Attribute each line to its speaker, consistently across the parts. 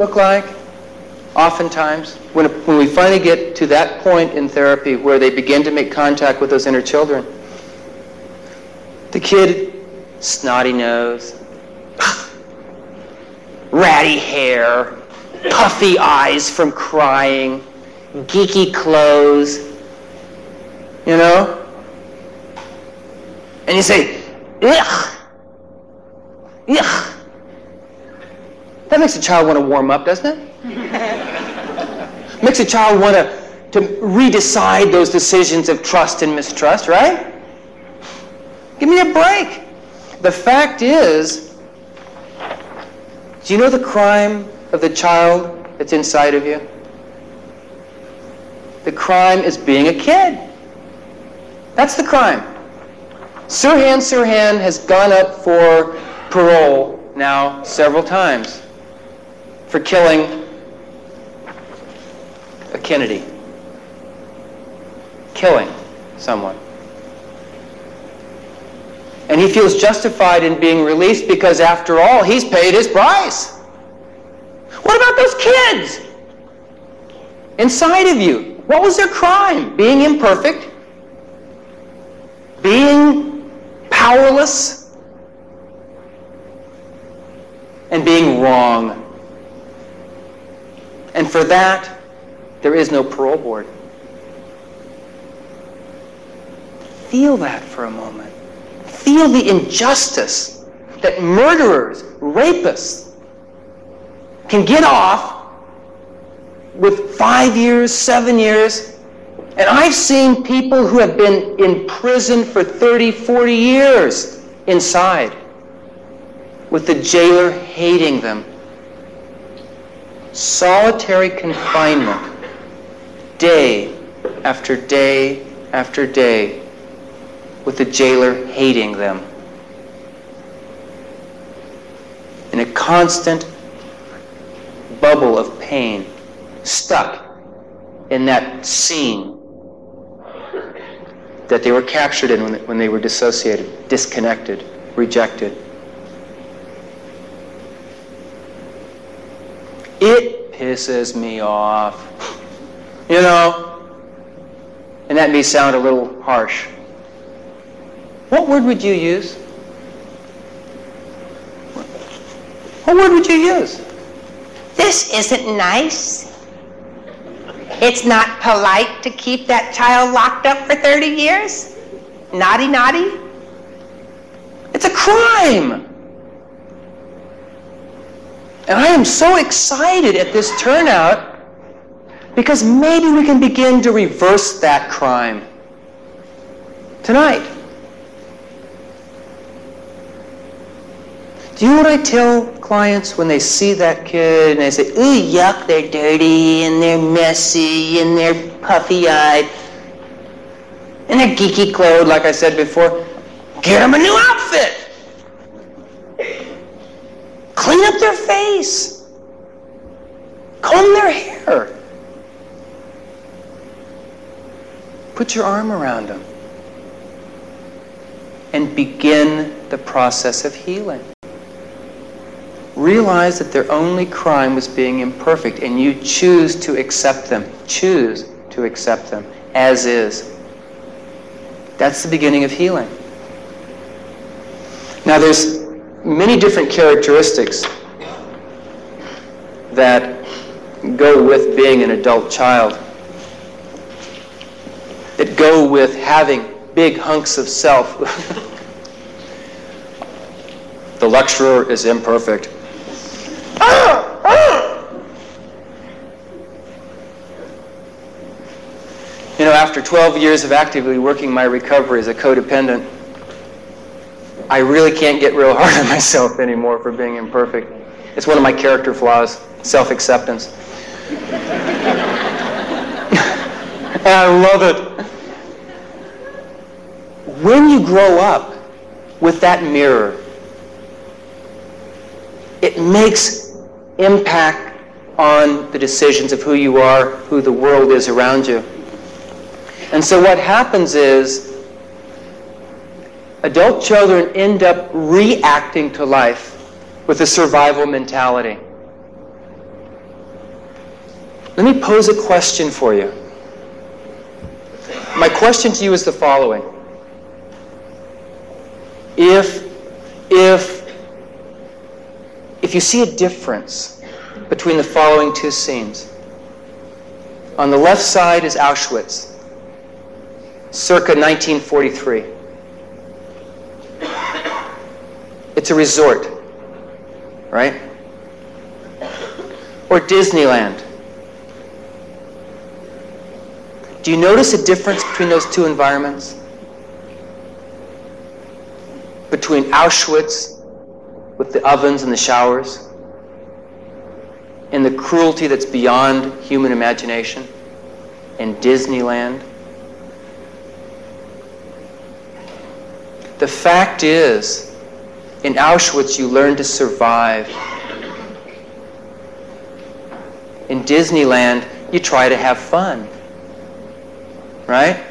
Speaker 1: look like? Oftentimes, when, when we finally get to that point in therapy where they begin to make contact with those inner children, the kid, snotty nose, ratty hair, puffy eyes from crying, geeky clothes, you know? And you say, ugh, ugh. That makes a child want to warm up, doesn't it? makes a child want to, to redecide those decisions of trust and mistrust, right? Give me a break. The fact is, do you know the crime of the child that's inside of you? The crime is being a kid. That's the crime. Sirhan Sirhan has gone up for parole now several times for killing a Kennedy. Killing someone. And he feels justified in being released because, after all, he's paid his price. What about those kids inside of you? What was their crime? Being imperfect? Being powerless? And being wrong? And for that, there is no parole board. Feel that for a moment. Feel the injustice that murderers, rapists can get off with five years, seven years. And I've seen people who have been in prison for 30, 40 years inside with the jailer hating them solitary confinement, day after day after day, with the jailer hating them. In a constant bubble of pain, stuck in that scene that they were captured in when they were dissociated, disconnected, rejected. It pisses me off. You know? And that may sound a little harsh. What word would you use? What word would you use?
Speaker 2: This isn't nice. It's not polite to keep that child locked up for 30 years. Naughty, naughty.
Speaker 1: It's a crime. And I am so excited at this turnout because maybe we can begin to reverse that crime tonight. Do you know what I tell clients when they see that kid and they say, ooh, yuck, they're dirty and they're messy and they're puffy eyed and they're geeky clothed, like I said before? Get them a new outfit. Clean up their face. Comb their hair. Put your arm around them. And begin the process of healing. Realize that their only crime was being imperfect, and you choose to accept them. Choose to accept them as is. That's the beginning of healing. Now, there's many different characteristics that go with being an adult child, that go with having big hunks of self. the lecturer is imperfect. You know, after 12 years of actively working my recovery as a codependent, I really can't get real hard on myself anymore for being imperfect. It's one of my character flaws, self acceptance. I love it. When you grow up with that mirror, it makes impact on the decisions of who you are, who the world is around you. And so what happens is adult children end up reacting to life with a survival mentality. Let me pose a question for you. My question to you is the following. If, if, if you see a difference between the following two scenes, on the left side is Auschwitz, circa 1943. It's a resort, right? Or Disneyland. Do you notice a difference between those two environments? Between Auschwitz with the ovens and the showers and the cruelty that's beyond human imagination and Disneyland? The fact is, in Auschwitz, you learn to survive. In Disneyland, you try to have fun. Right?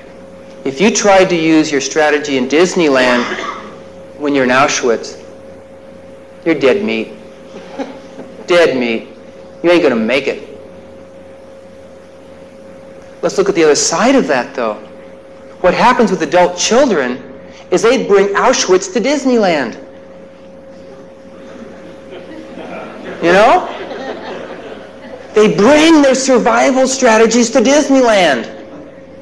Speaker 1: If you tried to use your strategy in Disneyland when you're in Auschwitz, you're dead meat. dead meat. You ain't going to make it. Let's look at the other side of that, though. What happens with adult children is they bring Auschwitz to Disneyland. You know? They bring their survival strategies to Disneyland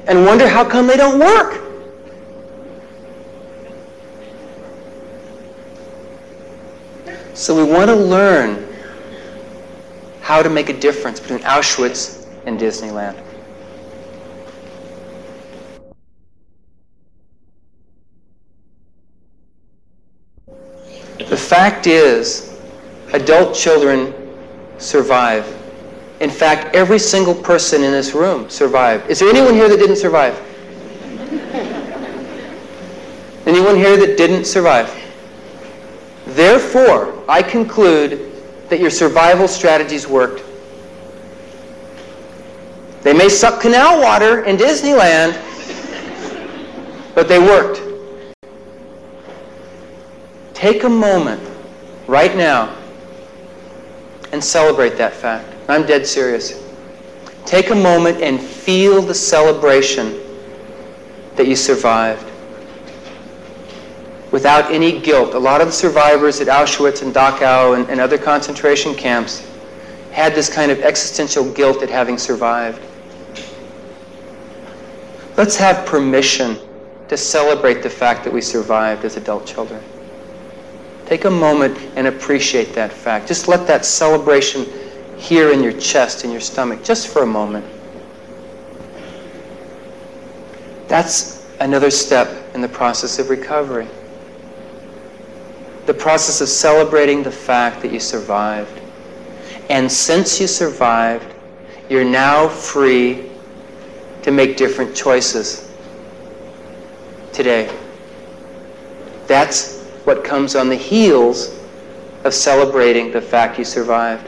Speaker 1: and wonder how come they don't work. So we want to learn how to make a difference between Auschwitz and Disneyland. The fact is, adult children survive. In fact, every single person in this room survived. Is there anyone here that didn't survive? Anyone here that didn't survive? Therefore, I conclude that your survival strategies worked. They may suck canal water in Disneyland, but they worked. Take a moment right now and celebrate that fact. I'm dead serious. Take a moment and feel the celebration that you survived without any guilt. A lot of the survivors at Auschwitz and Dachau and, and other concentration camps had this kind of existential guilt at having survived. Let's have permission to celebrate the fact that we survived as adult children. Take a moment and appreciate that fact. Just let that celebration here in your chest, in your stomach, just for a moment. That's another step in the process of recovery. The process of celebrating the fact that you survived. And since you survived, you're now free to make different choices today. That's what comes on the heels of celebrating the fact you survived.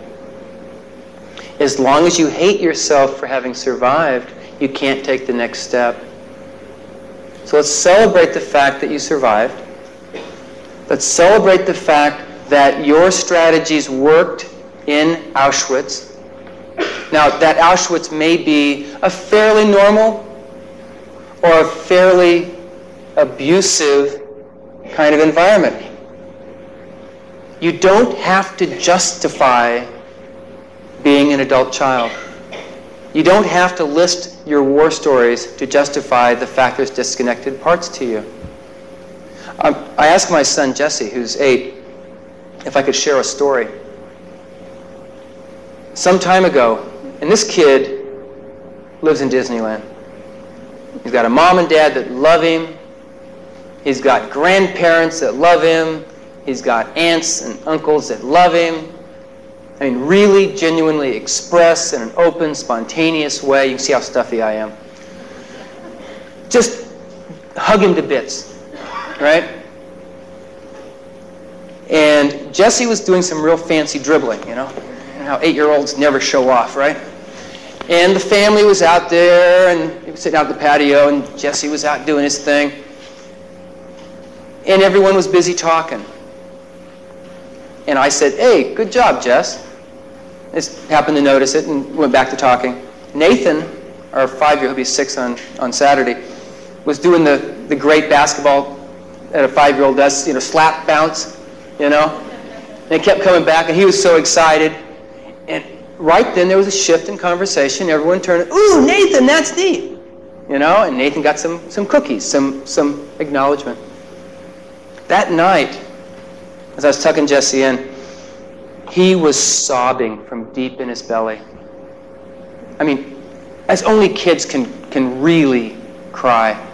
Speaker 1: As long as you hate yourself for having survived, you can't take the next step. So let's celebrate the fact that you survived. Let's celebrate the fact that your strategies worked in Auschwitz. Now, that Auschwitz may be a fairly normal or a fairly abusive kind of environment. You don't have to justify being an adult child. You don't have to list your war stories to justify the fact there's disconnected parts to you. Um, I asked my son Jesse, who's eight, if I could share a story. Some time ago, and this kid lives in Disneyland. He's got a mom and dad that love him. He's got grandparents that love him. He's got aunts and uncles that love him. I mean, really, genuinely express in an open, spontaneous way. You can see how stuffy I am. Just hug him to bits, right? And Jesse was doing some real fancy dribbling, you know, how eight-year-olds never show off, right? And the family was out there, and he was sitting out the patio, and Jesse was out doing his thing and everyone was busy talking. And I said, hey, good job, Jess. I just happened to notice it and went back to talking. Nathan, our five-year, old he'll be six on, on Saturday, was doing the, the great basketball that a five-year-old does, you know, slap bounce, you know. And it kept coming back, and he was so excited. And right then there was a shift in conversation. Everyone turned, ooh, Nathan, that's neat. You know, and Nathan got some, some cookies, some, some acknowledgement. That night, as I was tucking Jesse in, he was sobbing from deep in his belly. I mean, as only kids can, can really cry,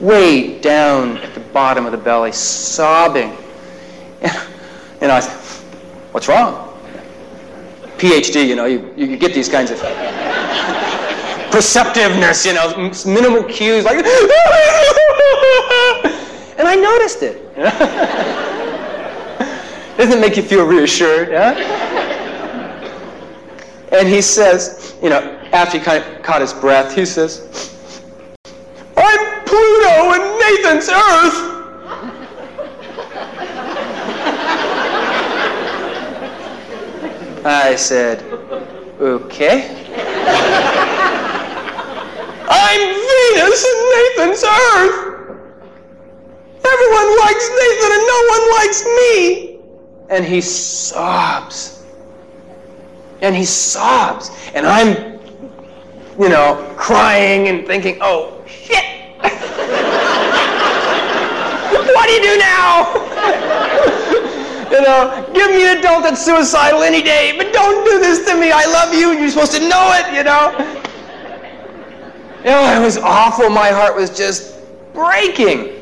Speaker 1: way down at the bottom of the belly, sobbing. And I said, What's wrong? PhD, you know, you, you get these kinds of perceptiveness, you know, minimal cues, like, and I noticed it. Doesn't make you feel reassured? Huh? And he says, you know, after he kind of caught his breath, he says, I'm Pluto and Nathan's Earth. I said, okay. I'm Venus and Nathan's Earth. Everyone likes Nathan and no one likes me. And he sobs. And he sobs. And I'm, you know, crying and thinking, oh, shit. what do you do now? you know, give me an adult that's suicidal any day, but don't do this to me. I love you, you're supposed to know it, you know. You know, it was awful. My heart was just breaking.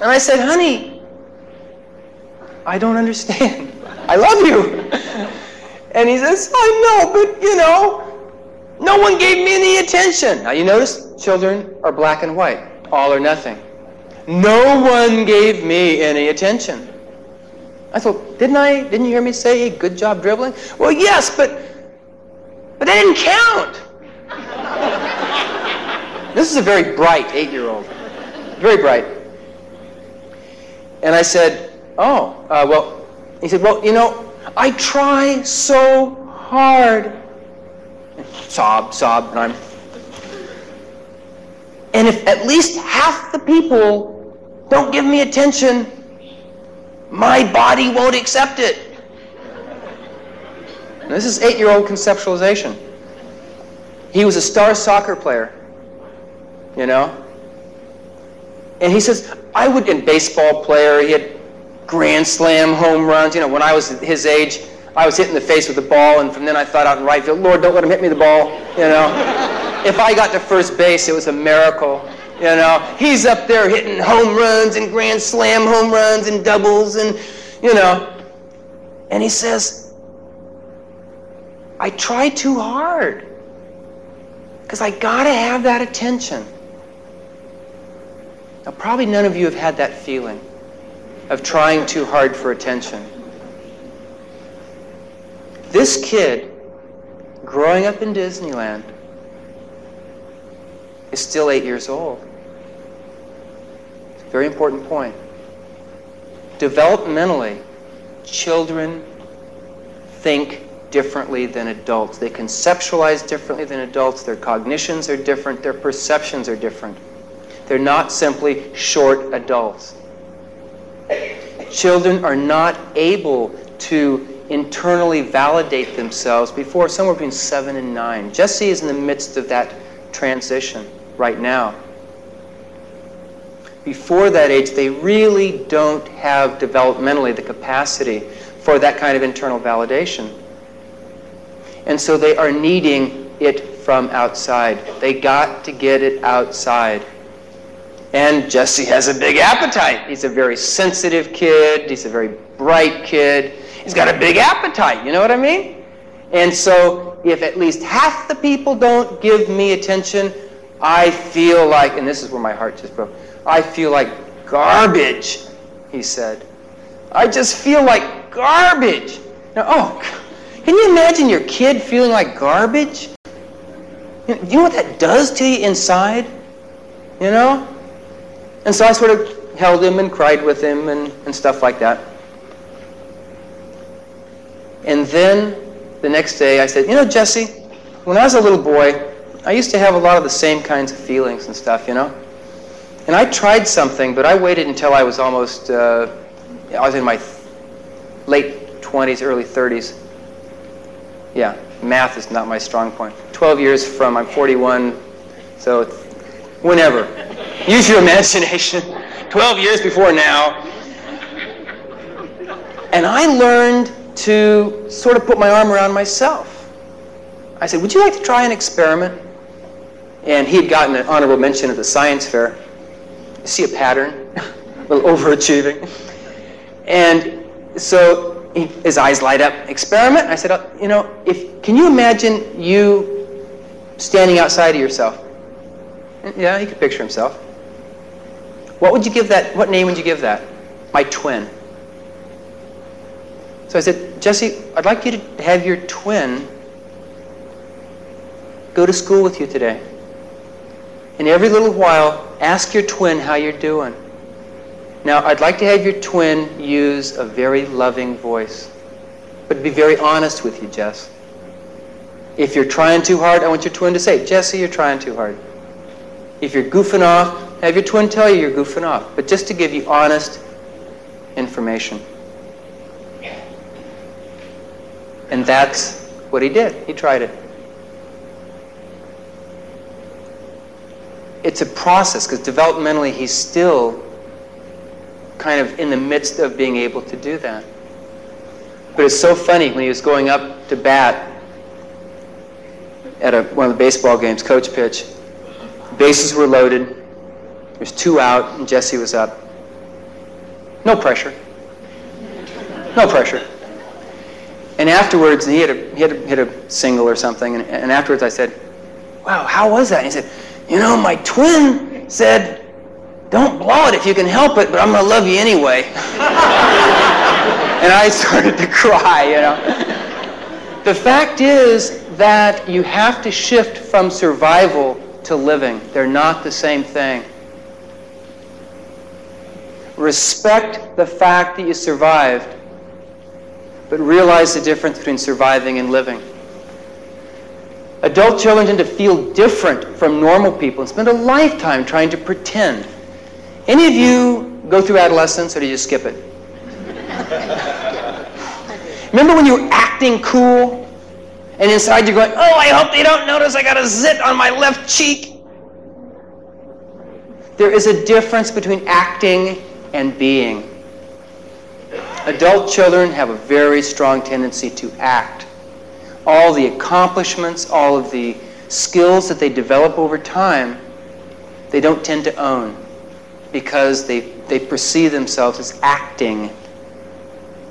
Speaker 1: And I said, honey, I don't understand. I love you. And he says, I know, but you know, no one gave me any attention. Now you notice children are black and white, all or nothing. No one gave me any attention. I thought, didn't I? Didn't you hear me say, good job dribbling? Well, yes, but but that didn't count. this is a very bright eight-year-old, very bright. And I said, oh, uh, well, he said, well, you know, I try so hard. Sob, sob, and I'm. And if at least half the people don't give me attention, my body won't accept it. This is eight year old conceptualization. He was a star soccer player, you know? And he says, I would, in baseball player, he had grand slam home runs. You know, when I was his age, I was hitting the face with the ball, and from then I thought out in right field, Lord, don't let him hit me the ball, you know? if I got to first base, it was a miracle. You know, he's up there hitting home runs and grand slam home runs and doubles and, you know. And he says, I try too hard because I got to have that attention. Now, probably none of you have had that feeling of trying too hard for attention. This kid, growing up in Disneyland, is still eight years old. Very important point. Developmentally, children think differently than adults. They conceptualize differently than adults. Their cognitions are different. Their perceptions are different. They're not simply short adults. Children are not able to internally validate themselves before somewhere between seven and nine. Jesse is in the midst of that transition right now. Before that age, they really don't have developmentally the capacity for that kind of internal validation. And so they are needing it from outside. They got to get it outside. And Jesse has a big appetite. He's a very sensitive kid. He's a very bright kid. He's got a big appetite. You know what I mean? And so if at least half the people don't give me attention, I feel like, and this is where my heart just broke, I feel like garbage, he said. I just feel like garbage. Now, oh, can you imagine your kid feeling like garbage? You know, you know what that does to you inside? You know? And so I sort of held him and cried with him and, and stuff like that. And then the next day I said, You know, Jesse, when I was a little boy, I used to have a lot of the same kinds of feelings and stuff, you know? And I tried something, but I waited until I was almost, uh, I was in my late 20s, early 30s. Yeah, math is not my strong point. 12 years from, I'm 41, so whenever. Use your imagination. 12 years before now. And I learned to sort of put my arm around myself. I said, Would you like to try an experiment? And he had gotten an honorable mention at the science fair. You see a pattern, a little overachieving. And so he, his eyes light up. Experiment? I said, uh, you know, if can you imagine you standing outside of yourself? Yeah, he could picture himself. What would you give that? What name would you give that? My twin. So I said, Jesse, I'd like you to have your twin go to school with you today. And every little while, ask your twin how you're doing. Now, I'd like to have your twin use a very loving voice. But be very honest with you, Jess. If you're trying too hard, I want your twin to say, Jesse, you're trying too hard. If you're goofing off, have your twin tell you you're goofing off. But just to give you honest information. And that's what he did. He tried it. it's a process because developmentally he's still kind of in the midst of being able to do that. But it's so funny when he was going up to bat at a, one of the baseball games, coach pitch, bases were loaded, there's two out, and Jesse was up. No pressure. No pressure. And afterwards, he had a, he had a, hit a single or something, and, and afterwards I said, Wow, how was that? And he said, you know, my twin said, don't blow it if you can help it, but I'm going to love you anyway. and I started to cry, you know. The fact is that you have to shift from survival to living. They're not the same thing. Respect the fact that you survived, but realize the difference between surviving and living. Adult children tend to feel different from normal people and spend a lifetime trying to pretend. Any of you go through adolescence or do you skip it? Remember when you were acting cool and inside you're going, oh, I hope they don't notice I got a zit on my left cheek? There is a difference between acting and being. Adult children have a very strong tendency to act all the accomplishments, all of the skills that they develop over time, they don't tend to own because they, they perceive themselves as acting,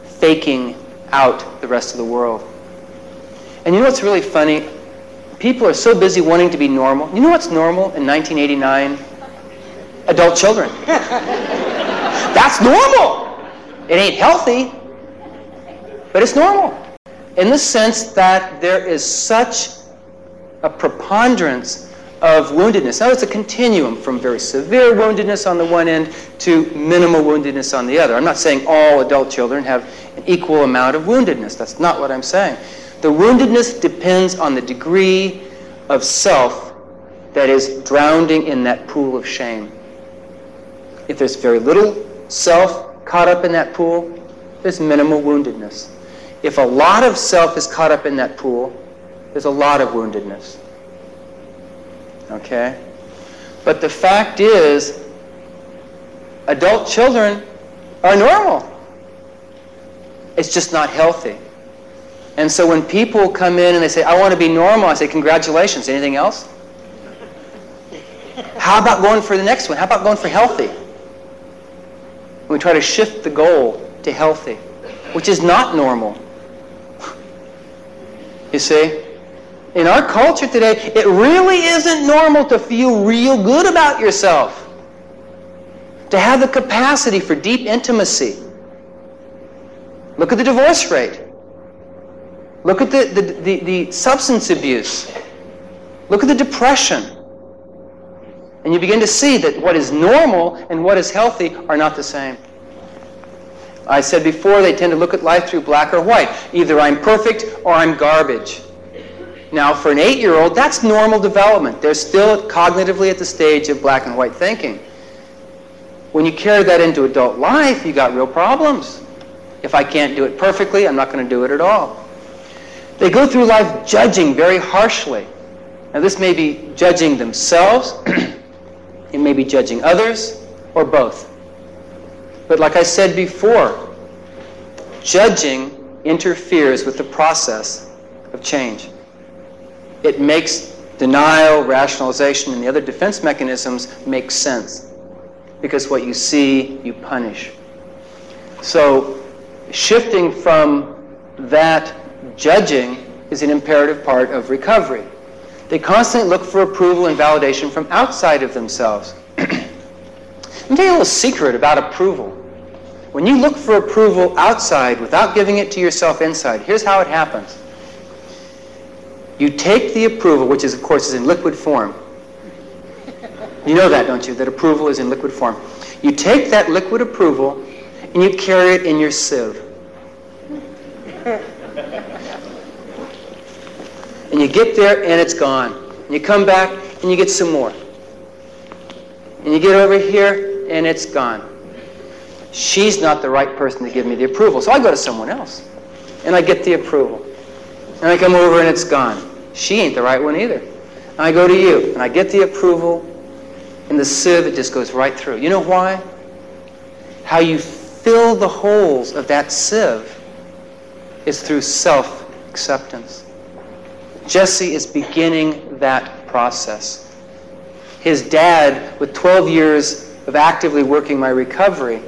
Speaker 1: faking out the rest of the world. And you know what's really funny? People are so busy wanting to be normal. You know what's normal in 1989? Adult children. That's normal. It ain't healthy, but it's normal in the sense that there is such a preponderance of woundedness. Now, it's a continuum from very severe woundedness on the one end to minimal woundedness on the other. I'm not saying all adult children have an equal amount of woundedness. That's not what I'm saying. The woundedness depends on the degree of self that is drowning in that pool of shame. If there's very little self caught up in that pool, there's minimal woundedness. If a lot of self is caught up in that pool, there's a lot of woundedness. Okay? But the fact is, adult children are normal. It's just not healthy. And so when people come in and they say, I want to be normal, I say, Congratulations. Anything else? How about going for the next one? How about going for healthy? We try to shift the goal to healthy, which is not normal. You see? In our culture today, it really isn't normal to feel real good about yourself, to have the capacity for deep intimacy. Look at the divorce rate. Look at the, the, the, the substance abuse. Look at the depression. And you begin to see that what is normal and what is healthy are not the same. I said before, they tend to look at life through black or white. Either I'm perfect or I'm garbage. Now, for an eight year old, that's normal development. They're still cognitively at the stage of black and white thinking. When you carry that into adult life, you got real problems. If I can't do it perfectly, I'm not going to do it at all. They go through life judging very harshly. Now, this may be judging themselves, it may be judging others, or both. But like I said before, judging interferes with the process of change. It makes denial, rationalization, and the other defense mechanisms make sense because what you see, you punish. So, shifting from that judging is an imperative part of recovery. They constantly look for approval and validation from outside of themselves. Let me tell you a little secret about approval. When you look for approval outside without giving it to yourself inside, here's how it happens. You take the approval, which is, of course, is in liquid form. You know that, don't you? That approval is in liquid form. You take that liquid approval and you carry it in your sieve. And you get there and it's gone. And you come back and you get some more. And you get over here and it's gone. She's not the right person to give me the approval. So I go to someone else. And I get the approval. And I come over and it's gone. She ain't the right one either. And I go to you and I get the approval. And the sieve, it just goes right through. You know why? How you fill the holes of that sieve is through self acceptance. Jesse is beginning that process. His dad, with 12 years of actively working my recovery,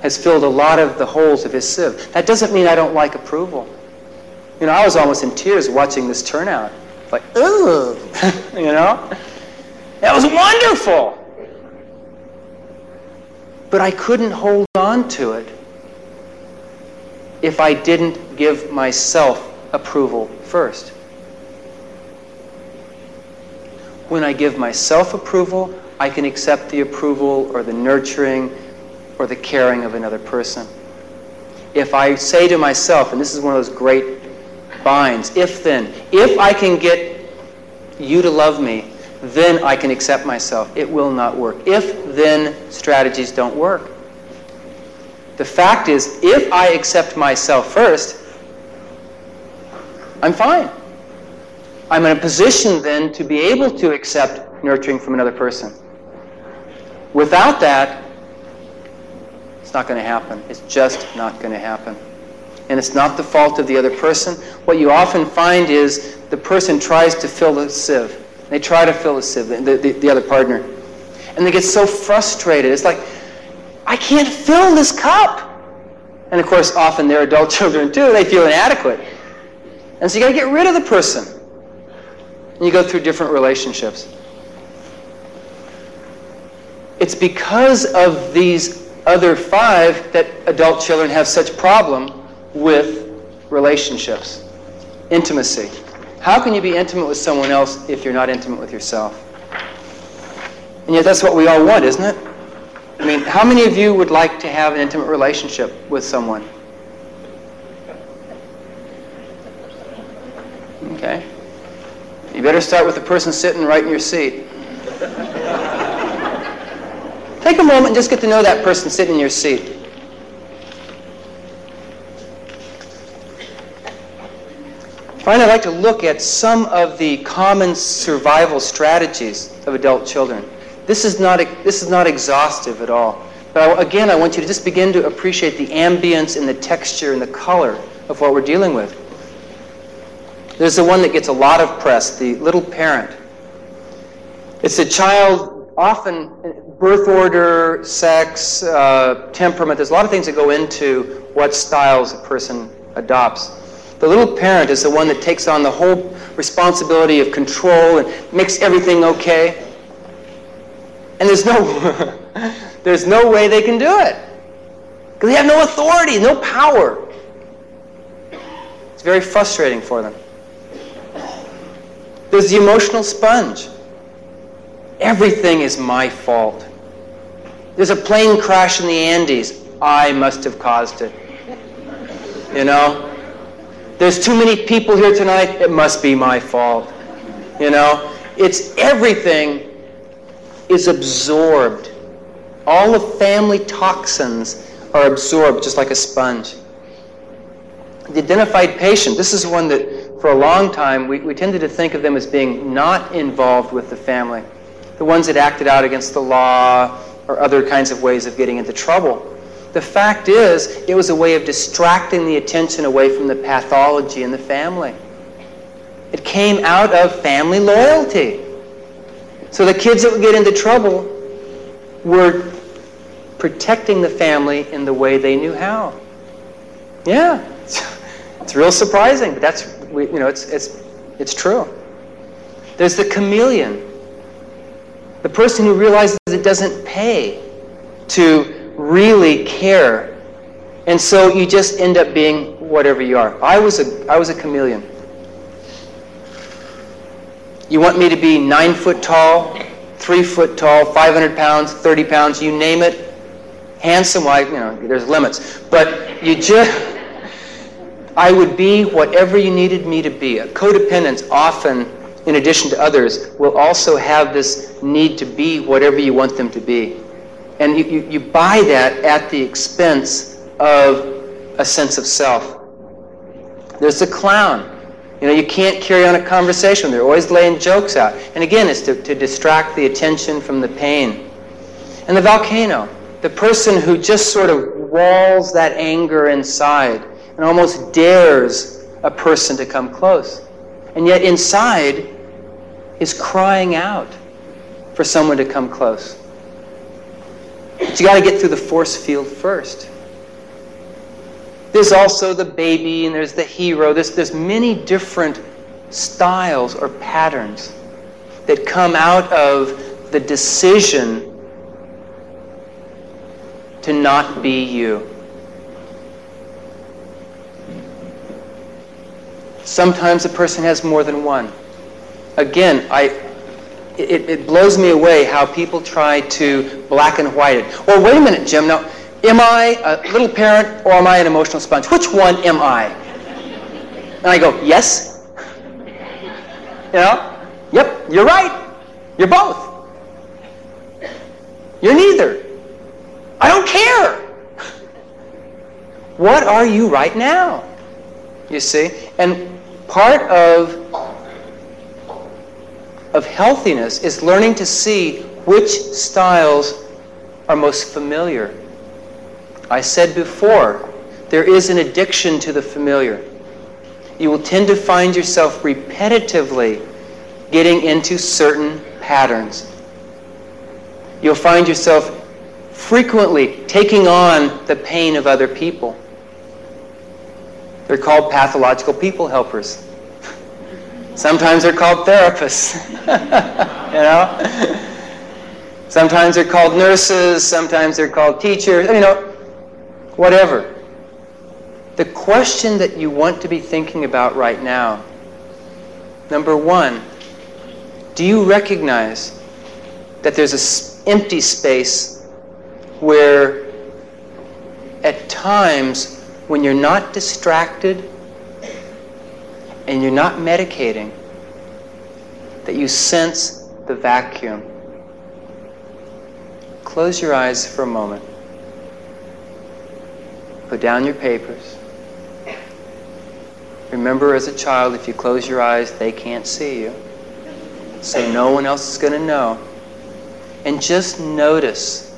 Speaker 1: has filled a lot of the holes of his sieve. That doesn't mean I don't like approval. You know, I was almost in tears watching this turnout. Like, ugh, you know? That was wonderful. But I couldn't hold on to it if I didn't give myself approval first. When I give myself approval, I can accept the approval or the nurturing or the caring of another person. If I say to myself, and this is one of those great binds, if then, if I can get you to love me, then I can accept myself. It will not work. If then strategies don't work. The fact is, if I accept myself first, I'm fine. I'm in a position then to be able to accept nurturing from another person. Without that, it's not going to happen. It's just not going to happen. And it's not the fault of the other person. What you often find is the person tries to fill the sieve. They try to fill the sieve, the, the, the other partner. And they get so frustrated. It's like, I can't fill this cup. And of course, often they're adult children too. They feel inadequate. And so you got to get rid of the person. And you go through different relationships. It's because of these other five that adult children have such problem with relationships. Intimacy. How can you be intimate with someone else if you're not intimate with yourself? And yet that's what we all want, isn't it? I mean, how many of you would like to have an intimate relationship with someone? Okay? You better start with the person sitting right in your seat. Take a moment and just get to know that person sitting in your seat. Finally, I'd like to look at some of the common survival strategies of adult children. This is not, this is not exhaustive at all. But I, again, I want you to just begin to appreciate the ambience and the texture and the color of what we're dealing with. There's the one that gets a lot of press, the little parent. It's a child, often birth order, sex, uh, temperament. There's a lot of things that go into what styles a person adopts. The little parent is the one that takes on the whole responsibility of control and makes everything okay. And there's no, there's no way they can do it. Because they have no authority, no power. It's very frustrating for them. There's the emotional sponge. Everything is my fault. There's a plane crash in the Andes. I must have caused it. You know? There's too many people here tonight. It must be my fault. You know, it's everything is absorbed. All the family toxins are absorbed just like a sponge. The identified patient, this is one that for a long time we, we tended to think of them as being not involved with the family. The ones that acted out against the law or other kinds of ways of getting into trouble. The fact is, it was a way of distracting the attention away from the pathology in the family. It came out of family loyalty. So the kids that would get into trouble were protecting the family in the way they knew how. Yeah, it's real surprising, but that's you know it's it's it's true. There's the chameleon, the person who realizes it doesn't pay to really care. And so you just end up being whatever you are. I was a, I was a chameleon. You want me to be nine foot tall, three foot tall, 500 pounds, 30 pounds, you name it. Handsome, like, you know, there's limits. But you just, I would be whatever you needed me to be. A often, in addition to others, will also have this need to be whatever you want them to be. And you, you, you buy that at the expense of a sense of self. There's the clown. You know, you can't carry on a conversation. They're always laying jokes out. And again, it's to, to distract the attention from the pain. And the volcano, the person who just sort of walls that anger inside and almost dares a person to come close. And yet inside is crying out for someone to come close. But you got to get through the force field first. There's also the baby and there's the hero. There's, there's many different styles or patterns that come out of the decision to not be you. Sometimes a person has more than one. Again, I, it, it blows me away how people try to black and white it. Well, wait a minute, Jim. Now, am I a little parent or am I an emotional sponge? Which one am I? And I go, yes. You know? Yep, you're right. You're both. You're neither. I don't care. What are you right now? You see? And part of of healthiness is learning to see which styles are most familiar. I said before, there is an addiction to the familiar. You will tend to find yourself repetitively getting into certain patterns. You'll find yourself frequently taking on the pain of other people. They're called pathological people helpers. Sometimes they're called therapists. you know? Sometimes they're called nurses, sometimes they're called teachers, you know, whatever. The question that you want to be thinking about right now number one, do you recognize that there's an empty space where at times when you're not distracted and you're not medicating, that you sense the vacuum. Close your eyes for a moment. Put down your papers. Remember, as a child, if you close your eyes, they can't see you. So no one else is going to know. And just notice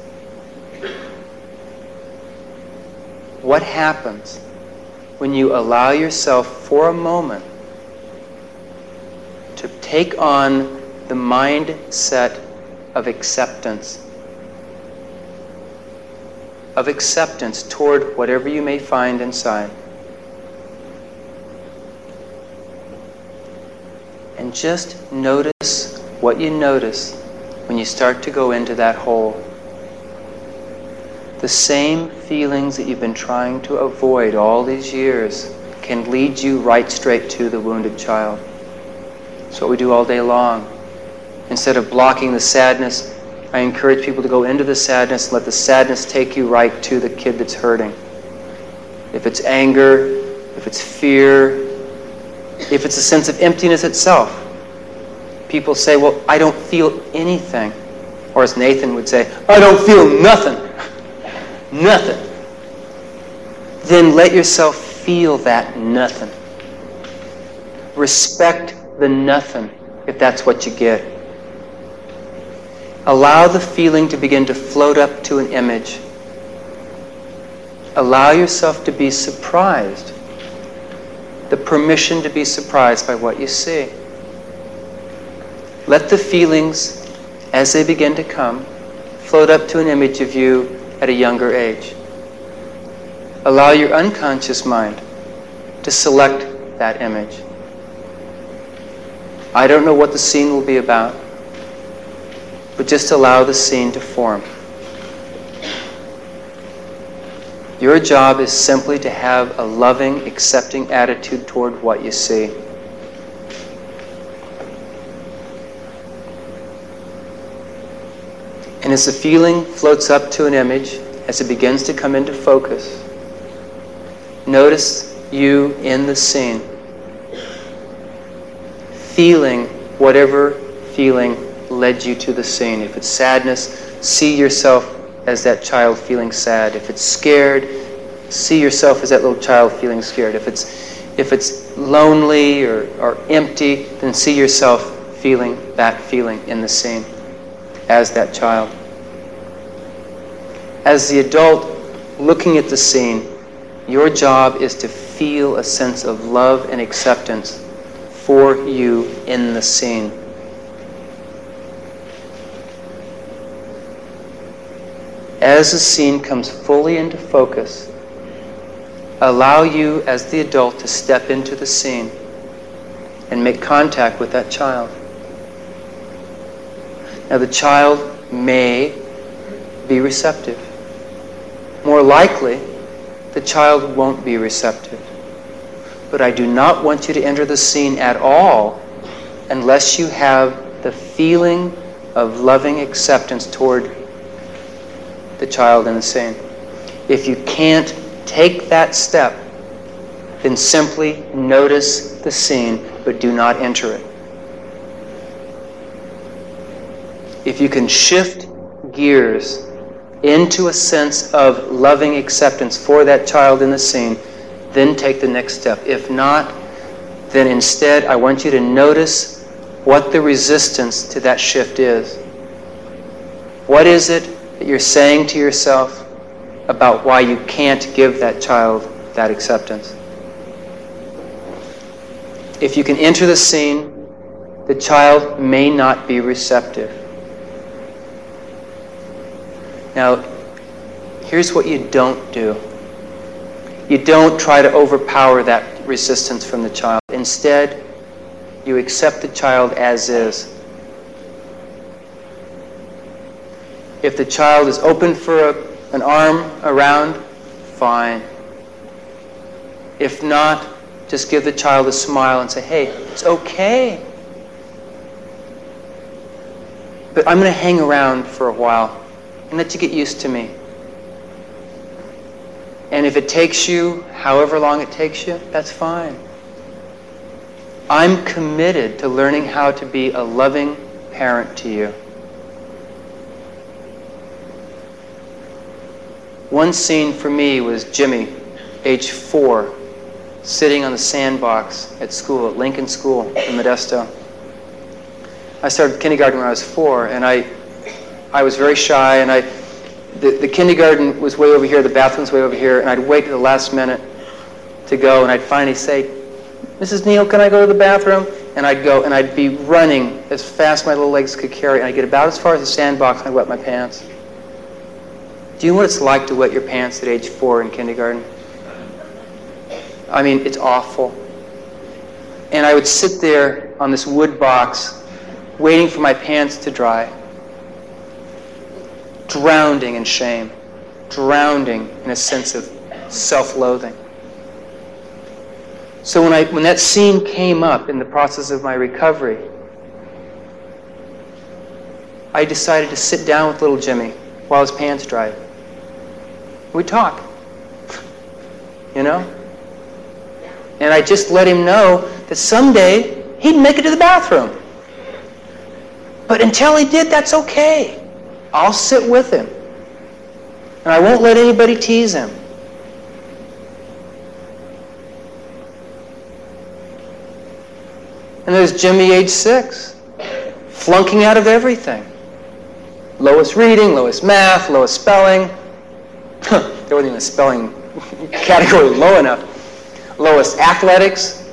Speaker 1: what happens when you allow yourself for a moment to take on the mindset of acceptance. Of acceptance toward whatever you may find inside. And just notice what you notice when you start to go into that hole. The same feelings that you've been trying to avoid all these years can lead you right straight to the wounded child. It's what we do all day long. Instead of blocking the sadness, I encourage people to go into the sadness, and let the sadness take you right to the kid that's hurting. If it's anger, if it's fear, If it's a sense of emptiness itself, people say, Well, I don't feel anything. Or as Nathan would say, I don't feel nothing. Nothing. Then let yourself feel that nothing. Respect the nothing if that's what you get. Allow the feeling to begin to float up to an image. Allow yourself to be surprised. The permission to be surprised by what you see. Let the feelings, as they begin to come, float up to an image of you at a younger age. Allow your unconscious mind to select that image. I don't know what the scene will be about, but just allow the scene to form. Your job is simply to have a loving, accepting attitude toward what you see. And as the feeling floats up to an image, as it begins to come into focus, notice you in the scene feeling whatever feeling led you to the scene. If it's sadness, see yourself as that child feeling sad. If it's scared, see yourself as that little child feeling scared. If it's if it's lonely or, or empty, then see yourself feeling that feeling in the scene as that child. As the adult looking at the scene, your job is to feel a sense of love and acceptance for you in the scene. As the scene comes fully into focus, allow you as the adult to step into the scene and make contact with that child. Now, the child may be receptive. More likely, the child won't be receptive. But I do not want you to enter the scene at all unless you have the feeling of loving acceptance toward the child in the scene. If you can't take that step, then simply notice the scene, but do not enter it. If you can shift gears into a sense of loving acceptance for that child in the scene, then take the next step. If not, then instead, I want you to notice what the resistance to that shift is. What is it that you're saying to yourself about why you can't give that child that acceptance? If you can enter the scene, the child may not be receptive. Now, here's what you don't do. You don't try to overpower that resistance from the child. Instead, you accept the child as is. If the child is open for a, an arm around, fine. If not, just give the child a smile and say, hey, it's okay. But I'm going to hang around for a while and let you get used to me. And if it takes you however long it takes you, that's fine. I'm committed to learning how to be a loving parent to you. One scene for me was Jimmy, age four, sitting on the sandbox at school, at Lincoln School in Modesto. I started kindergarten when I was four, and I, I was very shy, and I the, the kindergarten was way over here, the bathroom's way over here, and I'd wait to the last minute to go, and I'd finally say, Mrs. Neal, can I go to the bathroom? And I'd go, and I'd be running as fast as my little legs could carry, and I'd get about as far as the sandbox, and I'd wet my pants. Do you know what it's like to wet your pants at age four in kindergarten? I mean, it's awful. And I would sit there on this wood box, waiting for my pants to dry drowning in shame, drowning in a sense of self loathing. So when, I, when that scene came up in the process of my recovery, I decided to sit down with little Jimmy while his pants dried. We'd talk. You know? And I just let him know that someday he'd make it to the bathroom. But until he did, that's okay. I'll sit with him. And I won't let anybody tease him. And there's Jimmy, age six, flunking out of everything. Lowest reading, lowest math, lowest spelling. there wasn't even a spelling category low enough. Lowest athletics.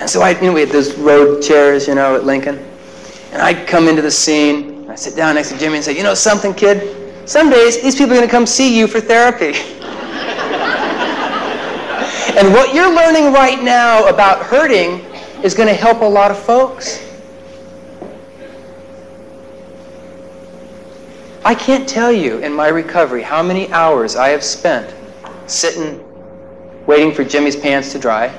Speaker 1: And so I, you know, we had those road chairs, you know, at Lincoln. And I'd come into the scene, I sit down next to Jimmy and say, you know something, kid? Some days, these people are going to come see you for therapy. and what you're learning right now about hurting is going to help a lot of folks. I can't tell you in my recovery how many hours I have spent sitting, waiting for Jimmy's pants to dry,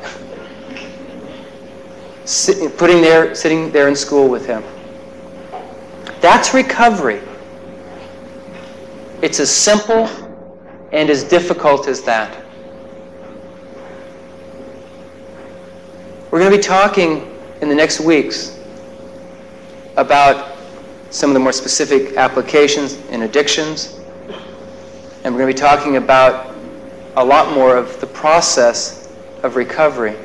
Speaker 1: sitting, putting there, sitting there in school with him. That's recovery. It's as simple and as difficult as that. We're going to be talking in the next weeks about some of the more specific applications in addictions. And we're going to be talking about a lot more of the process of recovery.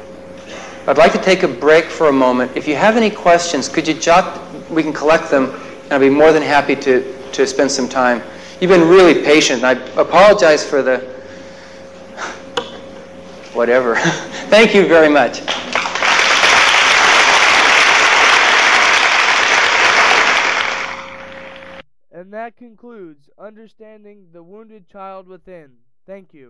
Speaker 1: I'd like to take a break for a moment. If you have any questions, could you jot, we can collect them, I'd be more than happy to, to spend some time. You've been really patient. I apologize for the whatever. Thank you very much.
Speaker 3: And that concludes Understanding the Wounded Child Within. Thank you.